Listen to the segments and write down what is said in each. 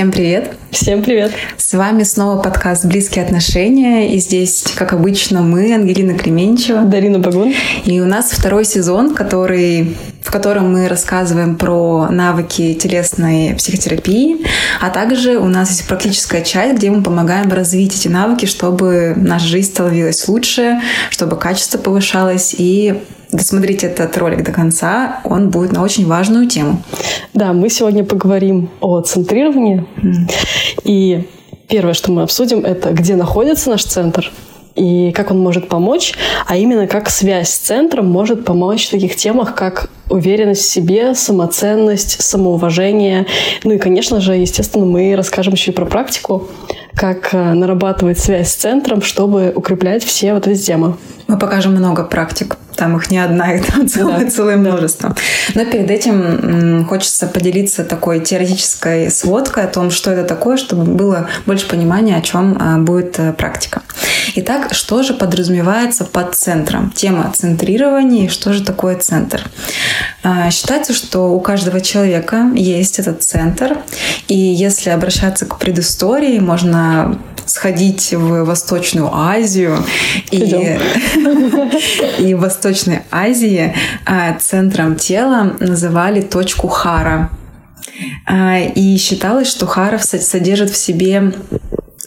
Всем привет! Всем привет! С вами снова подкаст «Близкие отношения». И здесь, как обычно, мы, Ангелина Кременчева. Дарина Багун. И у нас второй сезон, который, в котором мы рассказываем про навыки телесной психотерапии. А также у нас есть практическая часть, где мы помогаем развить эти навыки, чтобы наша жизнь становилась лучше, чтобы качество повышалось и досмотрите этот ролик до конца, он будет на очень важную тему. Да, мы сегодня поговорим о центрировании. Mm. И первое, что мы обсудим, это где находится наш центр, и как он может помочь, а именно как связь с центром может помочь в таких темах, как уверенность в себе, самоценность, самоуважение. Ну и, конечно же, естественно, мы расскажем еще и про практику, как э, нарабатывать связь с центром, чтобы укреплять все вот эти темы. Мы покажем много практик. Там их не одна, их там целое, да. целое множество. Но перед этим хочется поделиться такой теоретической сводкой о том, что это такое, чтобы было больше понимания, о чем а, будет э, практика. Итак, что же подразумевается под центром? Тема центрирования и что же такое центр? А, считается, что у каждого человека есть этот центр, и если обращаться к предыстории, можно сходить в Восточную Азию и, и в Восточной Азии а, центром тела называли точку Хара. А, и считалось, что Хара содержит в себе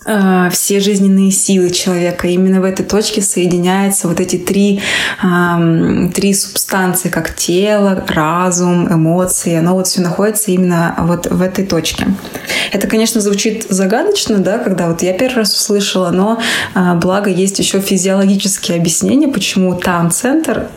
Э, все жизненные силы человека. Именно в этой точке соединяются вот эти три, три субстанции, как тело, разум, эмоции. Оно вот все находится именно вот в этой точке. Это, конечно, звучит загадочно, да, когда вот я первый раз услышала, но а, благо есть еще физиологические объяснения, почему там центр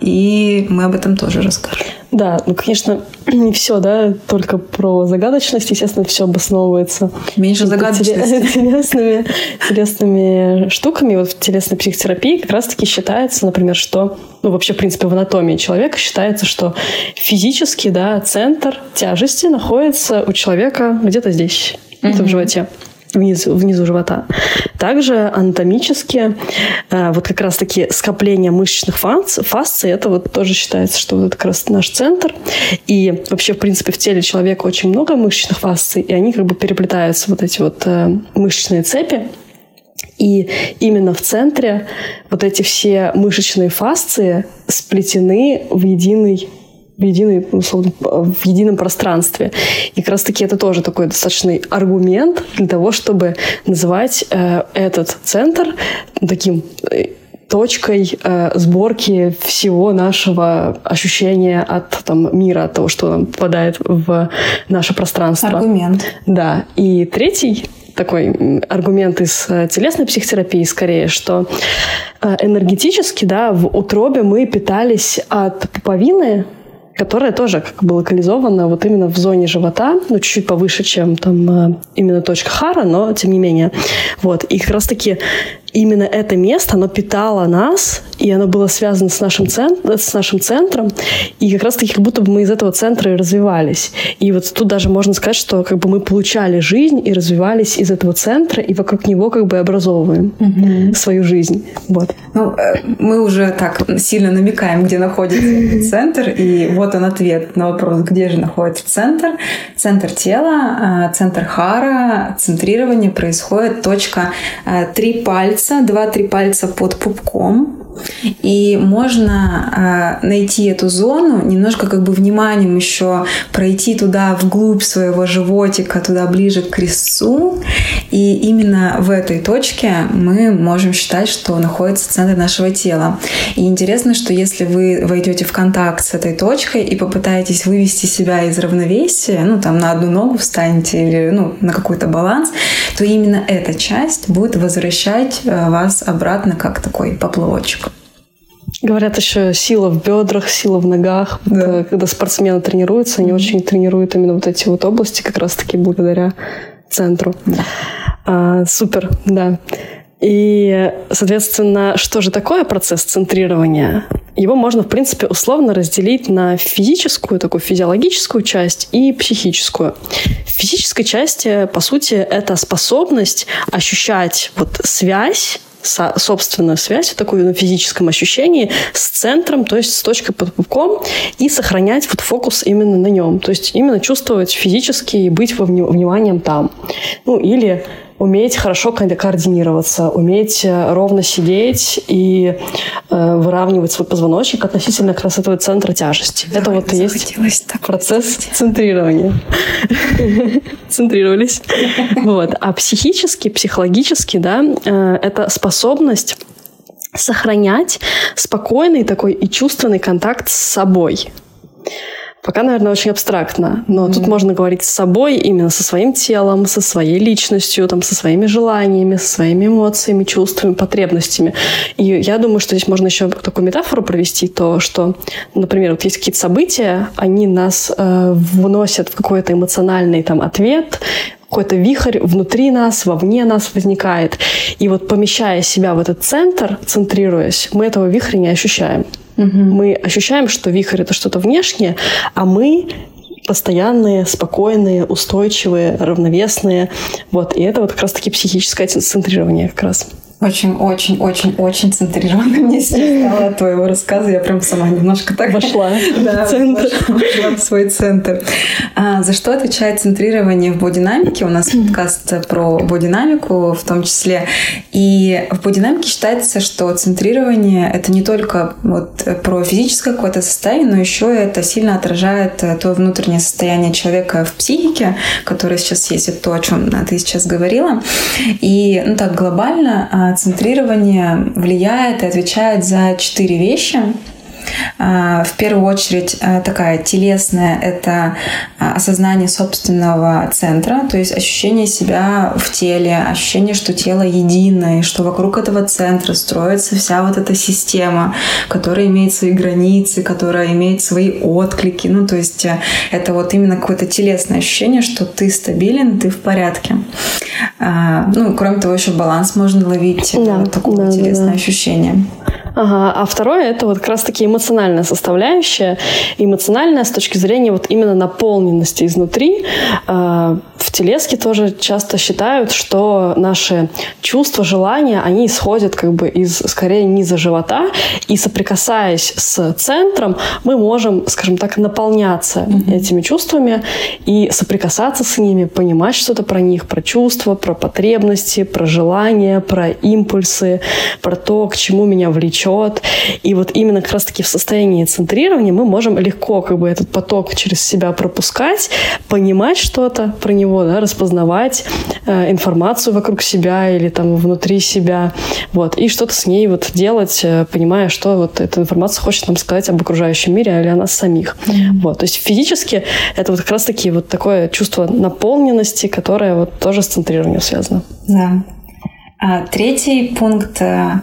и мы об этом тоже расскажем. Да, ну, конечно, не все, да, только про загадочность, естественно, все обосновывается. Меньше загадочности. Телесными, телесными штуками. Вот в телесной психотерапии как раз-таки считается, например, что, ну, вообще, в принципе, в анатомии человека считается, что физически, да, центр тяжести находится у человека где-то здесь, где-то в животе внизу, внизу живота. Также анатомически э, вот как раз-таки скопление мышечных фас, фасций, это вот тоже считается, что вот это как раз наш центр. И вообще, в принципе, в теле человека очень много мышечных фасций, и они как бы переплетаются, вот эти вот э, мышечные цепи. И именно в центре вот эти все мышечные фасции сплетены в единый в, единой, условно, в едином пространстве. И как раз-таки это тоже такой достаточный аргумент для того, чтобы называть э, этот центр таким э, точкой э, сборки всего нашего ощущения от там, мира, от того, что нам попадает в наше пространство. Аргумент. Да. И третий такой аргумент из э, телесной психотерапии скорее, что э, энергетически, да, в утробе мы питались от пуповины, которая тоже как бы локализована вот именно в зоне живота, ну, чуть-чуть повыше, чем там э, именно точка Хара, но тем не менее. Вот. И как раз-таки именно это место, оно питало нас, и оно было связано с нашим, центр, с нашим центром, и как раз-таки как будто бы мы из этого центра и развивались. И вот тут даже можно сказать, что как бы мы получали жизнь и развивались из этого центра, и вокруг него как бы образовываем угу. свою жизнь. Вот. Ну, э, мы уже так сильно намекаем, где находится центр, и вот он ответ на вопрос, где же находится центр. Центр тела, э, центр хара, центрирование происходит точка э, три пальца, два-три пальца под пупком. И можно э, найти эту зону, немножко как бы вниманием еще пройти туда вглубь своего животика, туда ближе к крестцу. И именно в этой точке мы можем считать, что находится центр нашего тела. И интересно, что если вы войдете в контакт с этой точкой и попытаетесь вывести себя из равновесия, ну там на одну ногу встанете или ну, на какой-то баланс, то именно эта часть будет возвращать э, вас обратно как такой поплавочек. Говорят еще сила в бедрах, сила в ногах. Да. Когда спортсмены тренируются, они очень тренируют именно вот эти вот области как раз-таки благодаря центру. Да. А, супер, да. И, соответственно, что же такое процесс центрирования? Его можно, в принципе, условно разделить на физическую, такую физиологическую часть и психическую. В физической части, по сути, это способность ощущать вот связь собственную связь, такую на физическом ощущении с центром, то есть с точкой под пупком, и сохранять вот фокус именно на нем. То есть именно чувствовать физически и быть во вниманием там. Ну, или уметь хорошо координироваться, уметь э, ровно сидеть и э, выравнивать свой позвоночник относительно этого центра тяжести. Да, это вот и есть процесс сделать. центрирования. Центрировались. Вот. А психически, психологически, да, э, это способность сохранять спокойный такой и чувственный контакт с собой. Пока, наверное, очень абстрактно, но mm-hmm. тут можно говорить с собой, именно со своим телом, со своей личностью, там, со своими желаниями, со своими эмоциями, чувствами, потребностями. И я думаю, что здесь можно еще такую метафору провести, то, что, например, вот есть какие-то события, они нас э, вносят в какой-то эмоциональный там ответ, какой-то вихрь внутри нас, вовне нас возникает. И вот помещая себя в этот центр, центрируясь, мы этого вихря не ощущаем. Угу. Мы ощущаем, что вихрь это что-то внешнее, а мы постоянные, спокойные, устойчивые, равновесные. Вот. И это вот как раз-таки психическое центрирование как раз. Очень-очень-очень-очень центрированно мне стало от твоего рассказа. Я прям сама немножко так... Вошла да, в центр. Вошла в свой центр. А, за что отвечает центрирование в бодинамике? У нас подкаст про бодинамику в том числе. И в бодинамике считается, что центрирование — это не только вот про физическое какое-то состояние, но еще это сильно отражает то внутреннее состояние человека в психике, которое сейчас есть, это то, о чем ты сейчас говорила. И ну, так глобально а, центрирование влияет и отвечает за четыре вещи. А, в первую очередь а, такая телесная – это осознание собственного центра, то есть ощущение себя в теле, ощущение, что тело единое, что вокруг этого центра строится вся вот эта система, которая имеет свои границы, которая имеет свои отклики. Ну, то есть э, это вот именно какое-то телесное ощущение, что ты стабилен, ты в порядке. Ну, кроме того, еще баланс можно ловить, да, вот такое да, телесное да. ощущение. Ага. А второе это вот как раз-таки эмоциональная составляющая. Эмоциональная с точки зрения вот именно наполненности изнутри. А, в телеске тоже часто считают, что наши чувства, желания, они исходят как бы из, скорее, низа живота. И соприкасаясь с центром, мы можем, скажем так, наполняться mm-hmm. этими чувствами и соприкасаться с ними, понимать что-то про них, про чувства, про потребности, про желания, про импульсы, про то, к чему меня влечет течет. И вот именно как раз-таки в состоянии центрирования мы можем легко как бы этот поток через себя пропускать, понимать что-то про него, да, распознавать э, информацию вокруг себя или там внутри себя, вот, и что-то с ней вот делать, э, понимая, что вот эта информация хочет нам сказать об окружающем мире или о нас самих. Mm-hmm. Вот, то есть физически это вот как раз-таки вот такое чувство наполненности, которое вот тоже с центрированием связано. Да. А третий пункт э,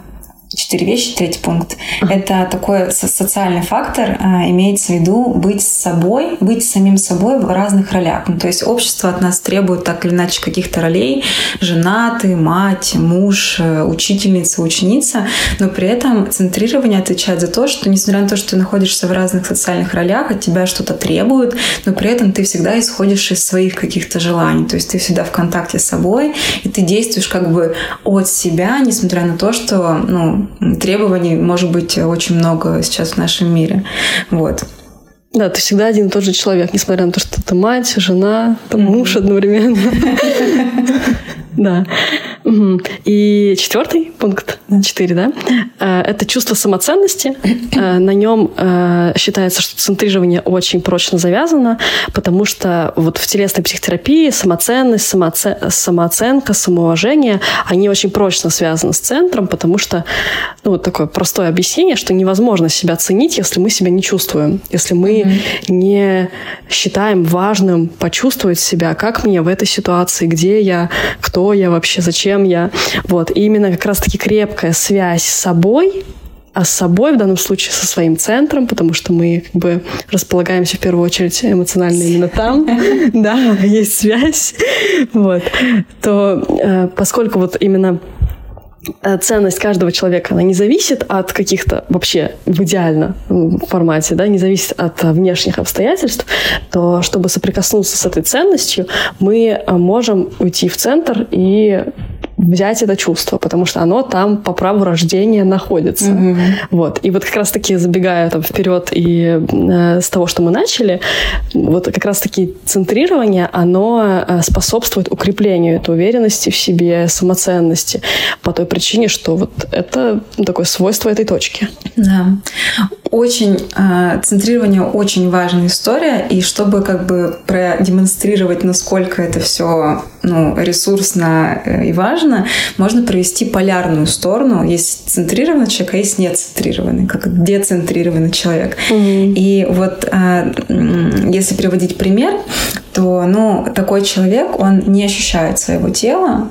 четыре вещи. Третий пункт. Это такой социальный фактор. А, имеется в виду быть с собой, быть самим собой в разных ролях. Ну, то есть общество от нас требует так или иначе каких-то ролей. Жена ты, мать, муж, э, учительница, ученица. Но при этом центрирование отвечает за то, что несмотря на то, что ты находишься в разных социальных ролях, от тебя что-то требуют, но при этом ты всегда исходишь из своих каких-то желаний. То есть ты всегда в контакте с собой, и ты действуешь как бы от себя, несмотря на то, что ну, требований может быть очень много сейчас в нашем мире. Вот. Да, ты всегда один и тот же человек, несмотря на то, что ты мать, жена, там, муж одновременно. Да. И четвертый пункт, четыре, да, э, это чувство самоценности. Э, на нем э, считается, что центрирование очень прочно завязано, потому что вот в телесной психотерапии самоценность, самооценка, самоуважение, они очень прочно связаны с центром, потому что, ну, вот такое простое объяснение, что невозможно себя ценить, если мы себя не чувствуем, если мы mm-hmm. не считаем важным почувствовать себя, как мне в этой ситуации, где я, кто я вообще, зачем я. Вот. И именно как раз-таки крепкая связь с собой, а с собой, в данном случае со своим центром, потому что мы как бы располагаемся в первую очередь эмоционально именно там, да, есть связь, вот, то э, поскольку вот именно Э, ценность каждого человека, она не зависит от каких-то вообще в идеальном формате, да, не зависит от э, внешних обстоятельств, то чтобы соприкоснуться с этой ценностью, мы можем уйти в центр и взять это чувство, потому что оно там по праву рождения находится. Mm-hmm. Вот. И вот как раз-таки забегая там вперед и э, с того, что мы начали, вот как раз-таки центрирование, оно э, способствует укреплению этой уверенности в себе, самоценности, по той причине, что вот это такое свойство этой точки. Да. Очень э, центрирование очень важная история, и чтобы как бы продемонстрировать, насколько это все ну, ресурсно э, и важно, можно провести полярную сторону. Есть центрированный человек, а есть нецентрированный, как децентрированный человек. Mm-hmm. И вот э, если приводить пример, то ну, такой человек, он не ощущает своего тела,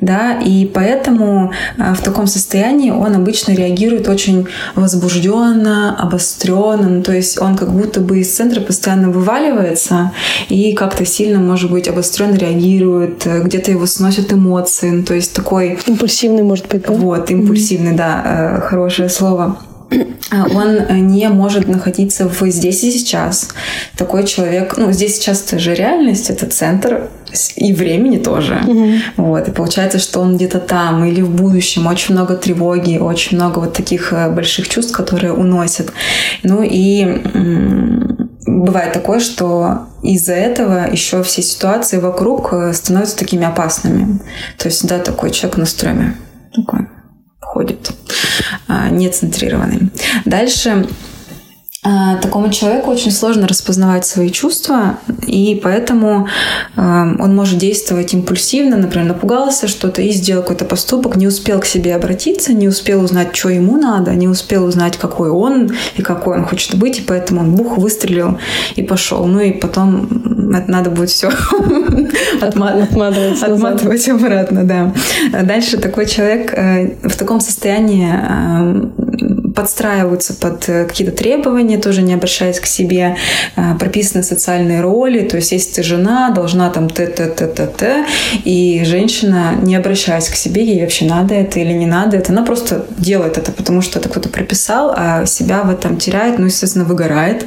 да, и поэтому а, в таком состоянии он обычно реагирует очень возбужденно, обостренно, ну, то есть он как будто бы из центра постоянно вываливается и как-то сильно, может быть, обостренно реагирует, где-то его сносят эмоции, ну, то есть такой... Импульсивный, может быть, да? Вот, импульсивный, mm-hmm. да, э, хорошее слово он не может находиться в здесь и сейчас. Такой человек, ну, здесь сейчас это же реальность, это центр и времени тоже. Угу. Вот. И получается, что он где-то там или в будущем. Очень много тревоги, очень много вот таких э, больших чувств, которые уносят. Ну и бывает такое, что из-за этого еще все ситуации вокруг э, становятся такими опасными. То есть, да, такой человек на стреме. Такой ходит а, нецентрированный. Дальше а, такому человеку очень сложно распознавать свои чувства, и поэтому а, он может действовать импульсивно, например, напугался что-то и сделал какой-то поступок, не успел к себе обратиться, не успел узнать, что ему надо, не успел узнать, какой он и какой он хочет быть, и поэтому он бух выстрелил и пошел. Ну и потом это надо будет все отматывать, отматывать обратно, да. Дальше такой человек э, в таком состоянии подстраиваются под э, какие-то требования, тоже не обращаясь к себе, э, прописаны социальные роли, то есть если ты жена, должна там т-т-т-т-т, и женщина, не обращаясь к себе, ей вообще надо это или не надо это, она просто делает это, потому что это кто-то прописал, а себя в этом теряет, ну, естественно, выгорает,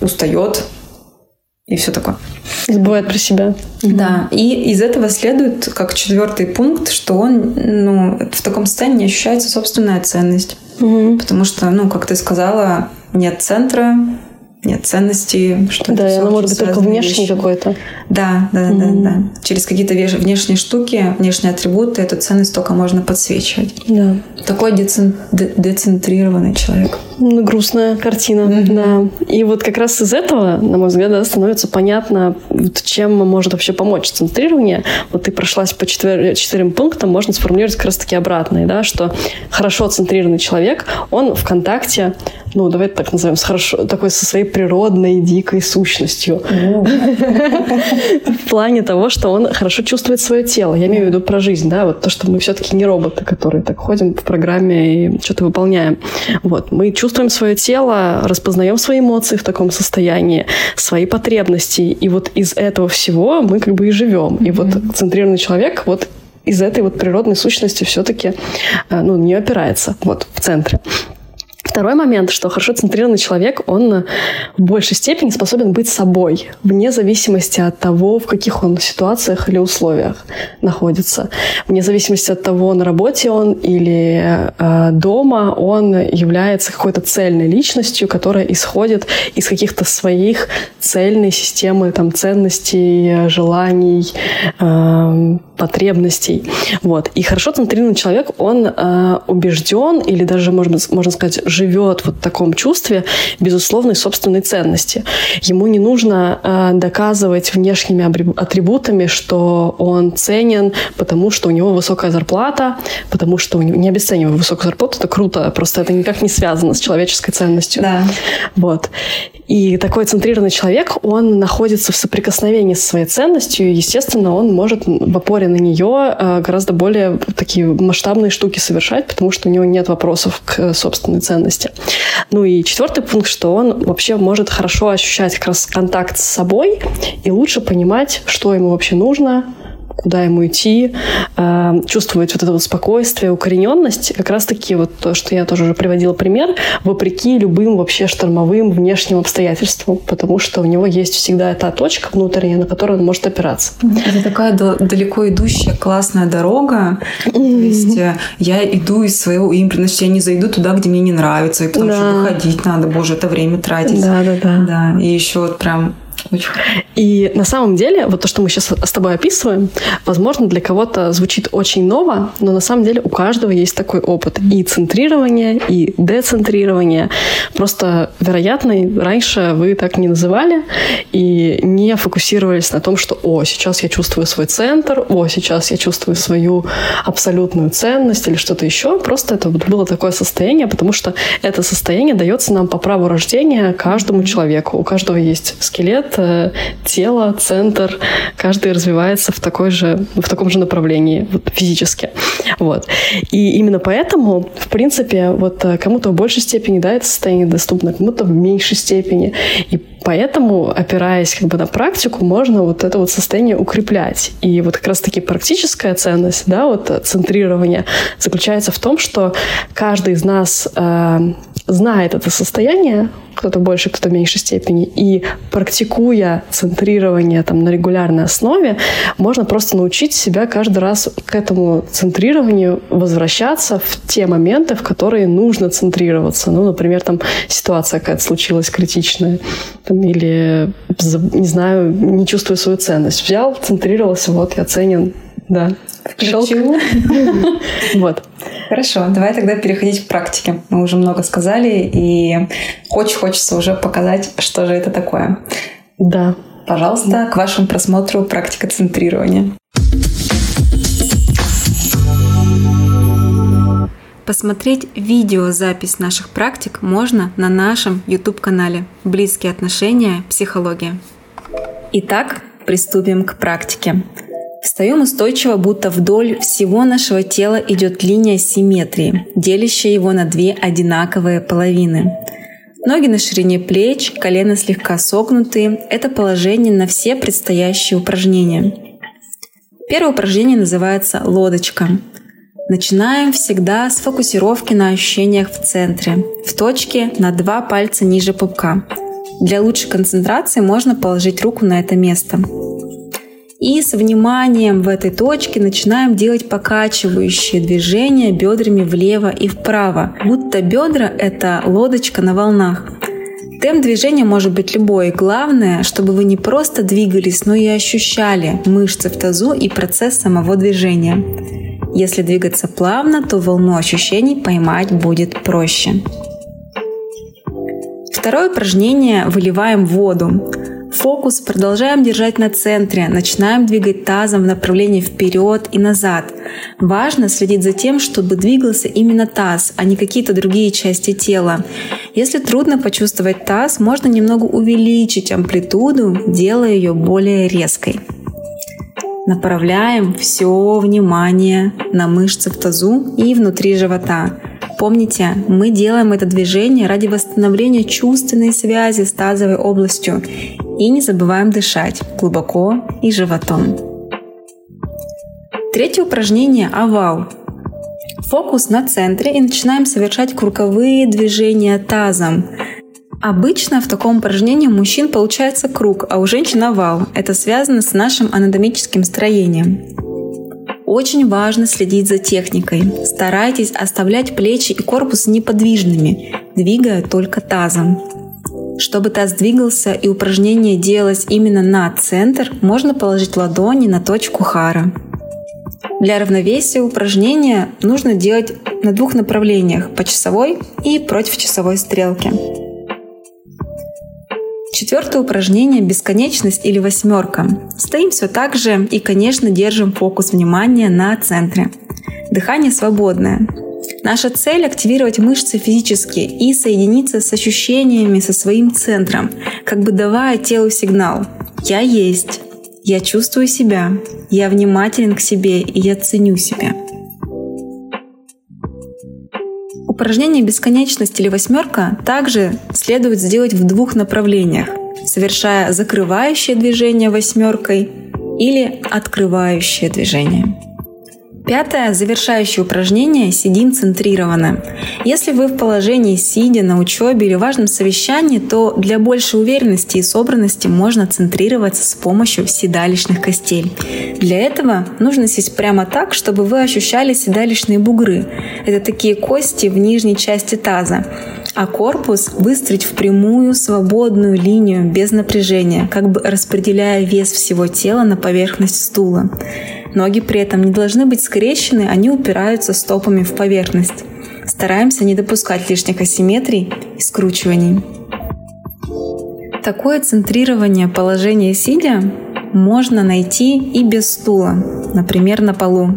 устает, и все такое. Забывает про себя. Да. И из этого следует, как четвертый пункт, что он ну, в таком состоянии не ощущается собственная ценность. Угу. Потому что, ну, как ты сказала, нет центра, нет ценностей, что Да, оно может быть только внешний какой-то. Да, да, mm да, да. Через какие-то внешние штуки, внешние атрибуты эту ценность только можно подсвечивать. Да. Такой децен... децентрированный человек. Ну, грустная картина, mm-hmm. да. И вот как раз из этого, на мой взгляд, да, становится понятно, чем может вообще помочь центрирование. Вот ты прошлась по четвер... четырем пунктам, можно сформулировать как раз-таки обратное, да, что хорошо центрированный человек, он в контакте, ну, давай так назовем, с хорошо, такой со своей природной дикой сущностью. В плане того, что он хорошо чувствует свое тело. Я имею в виду про жизнь, да, вот то, что мы все-таки не роботы, которые так ходим в программе и что-то выполняем. Вот. Мы чувствуем свое тело, распознаем свои эмоции в таком состоянии, свои потребности. И вот из этого всего мы как бы и живем. И вот центрированный человек вот из этой вот природной сущности все-таки э, ну, не опирается вот в центре. Второй момент, что хорошо центрированный человек, он в большей степени способен быть собой, вне зависимости от того, в каких он ситуациях или условиях находится. Вне зависимости от того, на работе он или э, дома, он является какой-то цельной личностью, которая исходит из каких-то своих цельной системы там, ценностей, желаний, э, потребностей. Вот. И хорошо центрированный человек, он э, убежден или даже, можно, можно сказать, живет вот в таком чувстве безусловной собственной ценности. Ему не нужно э, доказывать внешними атрибутами, что он ценен, потому что у него высокая зарплата, потому что у него не обесценивая высокую зарплату, это круто, просто это никак не связано с человеческой ценностью. Да. Вот. И такой центрированный человек, он находится в соприкосновении со своей ценностью, и, естественно, он может в опоре на нее э, гораздо более такие масштабные штуки совершать, потому что у него нет вопросов к собственной ценности. Ну и четвертый пункт, что он вообще может хорошо ощущать как раз контакт с собой и лучше понимать, что ему вообще нужно, куда ему идти, э, чувствовать вот это вот спокойствие, укорененность. Как раз-таки вот то, что я тоже уже приводила пример, вопреки любым вообще штормовым внешним обстоятельствам, потому что у него есть всегда эта точка внутренняя, на которую он может опираться. Это такая далеко идущая классная дорога. То есть э, я иду из своего импринта, значит, я не зайду туда, где мне не нравится, и потому да. что выходить надо, боже, это время тратить. Да, да, да. Да, и еще вот прям очень. И на самом деле, вот то, что мы сейчас с тобой описываем, возможно, для кого-то звучит очень ново, но на самом деле у каждого есть такой опыт и центрирование, и децентрирование. Просто, вероятно, раньше вы так не называли и не фокусировались на том, что «О, сейчас я чувствую свой центр», «О, сейчас я чувствую свою абсолютную ценность» или что-то еще. Просто это было такое состояние, потому что это состояние дается нам по праву рождения каждому человеку. У каждого есть скелет, тело, центр, каждый развивается в, такой же, в таком же направлении вот, физически. Вот. И именно поэтому, в принципе, вот э, кому-то в большей степени да, это состояние доступно, кому-то в меньшей степени. И поэтому, опираясь как бы на практику, можно вот это вот состояние укреплять. И вот как раз-таки практическая ценность, да, вот центрирование заключается в том, что каждый из нас э, знает это состояние, кто-то больше, кто-то в меньшей степени, и практикуя центрирование там, на регулярной основе, можно просто научить себя каждый раз к этому центрированию возвращаться в те моменты, в которые нужно центрироваться. Ну, например, там ситуация какая-то случилась критичная, там, или, не знаю, не чувствую свою ценность. Взял, центрировался, вот я ценен, да. Включил. Вот. Хорошо, давай тогда переходить к практике. Мы уже много сказали, и очень хочется уже показать, что же это такое. Да. Пожалуйста, к вашему просмотру практика центрирования. Посмотреть видеозапись наших практик можно на нашем YouTube-канале «Близкие отношения. Психология». Итак, приступим к практике. Встаем устойчиво, будто вдоль всего нашего тела идет линия симметрии, делящая его на две одинаковые половины. Ноги на ширине плеч, колено слегка согнутые. Это положение на все предстоящие упражнения. Первое упражнение называется лодочка. Начинаем всегда с фокусировки на ощущениях в центре, в точке на два пальца ниже пупка. Для лучшей концентрации можно положить руку на это место. И с вниманием в этой точке начинаем делать покачивающие движения бедрами влево и вправо, будто бедра — это лодочка на волнах. Темп движения может быть любой. Главное, чтобы вы не просто двигались, но и ощущали мышцы в тазу и процесс самого движения. Если двигаться плавно, то волну ощущений поймать будет проще. Второе упражнение – выливаем воду. Фокус продолжаем держать на центре, начинаем двигать тазом в направлении вперед и назад. Важно следить за тем, чтобы двигался именно таз, а не какие-то другие части тела. Если трудно почувствовать таз, можно немного увеличить амплитуду, делая ее более резкой. Направляем все внимание на мышцы в тазу и внутри живота. Помните, мы делаем это движение ради восстановления чувственной связи с тазовой областью. И не забываем дышать глубоко и животом. Третье упражнение – овал. Фокус на центре и начинаем совершать круговые движения тазом. Обычно в таком упражнении у мужчин получается круг, а у женщин овал. Это связано с нашим анатомическим строением. Очень важно следить за техникой. Старайтесь оставлять плечи и корпус неподвижными, двигая только тазом. Чтобы таз двигался и упражнение делалось именно на центр, можно положить ладони на точку хара. Для равновесия упражнения нужно делать на двух направлениях – по часовой и против часовой стрелки. Четвертое упражнение – бесконечность или восьмерка. Стоим все так же и, конечно, держим фокус внимания на центре. Дыхание свободное. Наша цель – активировать мышцы физически и соединиться с ощущениями со своим центром, как бы давая телу сигнал «Я есть», «Я чувствую себя», «Я внимателен к себе» и «Я ценю себя». Упражнение бесконечность или восьмерка также следует сделать в двух направлениях, совершая закрывающее движение восьмеркой или открывающее движение. Пятое, завершающее упражнение – сидим центрированно. Если вы в положении сидя на учебе или важном совещании, то для большей уверенности и собранности можно центрироваться с помощью седалищных костей. Для этого нужно сесть прямо так, чтобы вы ощущали седалищные бугры. Это такие кости в нижней части таза. А корпус выстроить в прямую свободную линию без напряжения, как бы распределяя вес всего тела на поверхность стула. Ноги при этом не должны быть скрещены, они упираются стопами в поверхность. Стараемся не допускать лишних асимметрий и скручиваний. Такое центрирование положения сидя можно найти и без стула, например, на полу.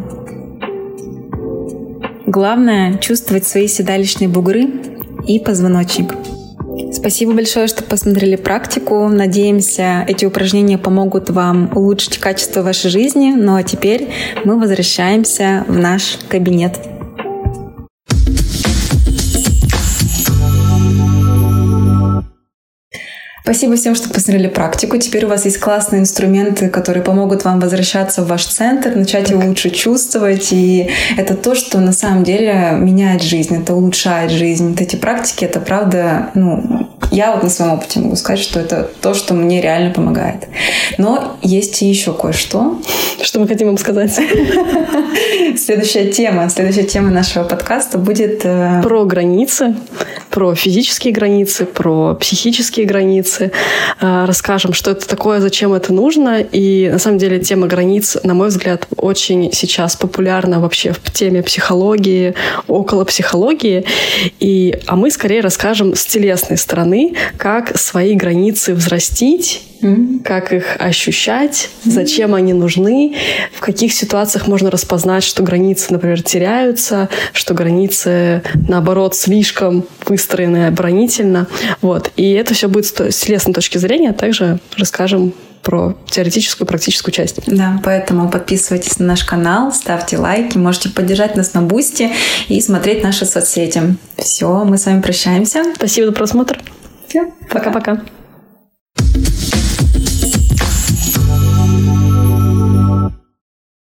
Главное — чувствовать свои седалищные бугры и позвоночник. Спасибо большое, что посмотрели практику. Надеемся, эти упражнения помогут вам улучшить качество вашей жизни. Ну а теперь мы возвращаемся в наш кабинет. Спасибо всем, что посмотрели практику. Теперь у вас есть классные инструменты, которые помогут вам возвращаться в ваш центр, начать его лучше чувствовать. И это то, что на самом деле меняет жизнь, это улучшает жизнь. Вот эти практики, это правда, ну, я вот на своем опыте могу сказать, что это то, что мне реально помогает. Но есть и еще кое-что. Что мы хотим вам сказать? Следующая тема, следующая тема нашего подкаста будет... Э, про границы, про физические границы, про психические границы. Э, расскажем, что это такое, зачем это нужно. И на самом деле тема границ, на мой взгляд, очень сейчас популярна вообще в теме психологии, около психологии. И, а мы скорее расскажем с телесной стороны, как свои границы взрастить. Как их ощущать, зачем они нужны, в каких ситуациях можно распознать, что границы, например, теряются, что границы, наоборот, слишком выстроены оборонительно. Вот. И это все будет с телесной точки зрения, а также расскажем про теоретическую и практическую часть. Да, поэтому подписывайтесь на наш канал, ставьте лайки, можете поддержать нас на Бусти и смотреть наши соцсети. Все, мы с вами прощаемся. Спасибо за просмотр. Все, пока-пока.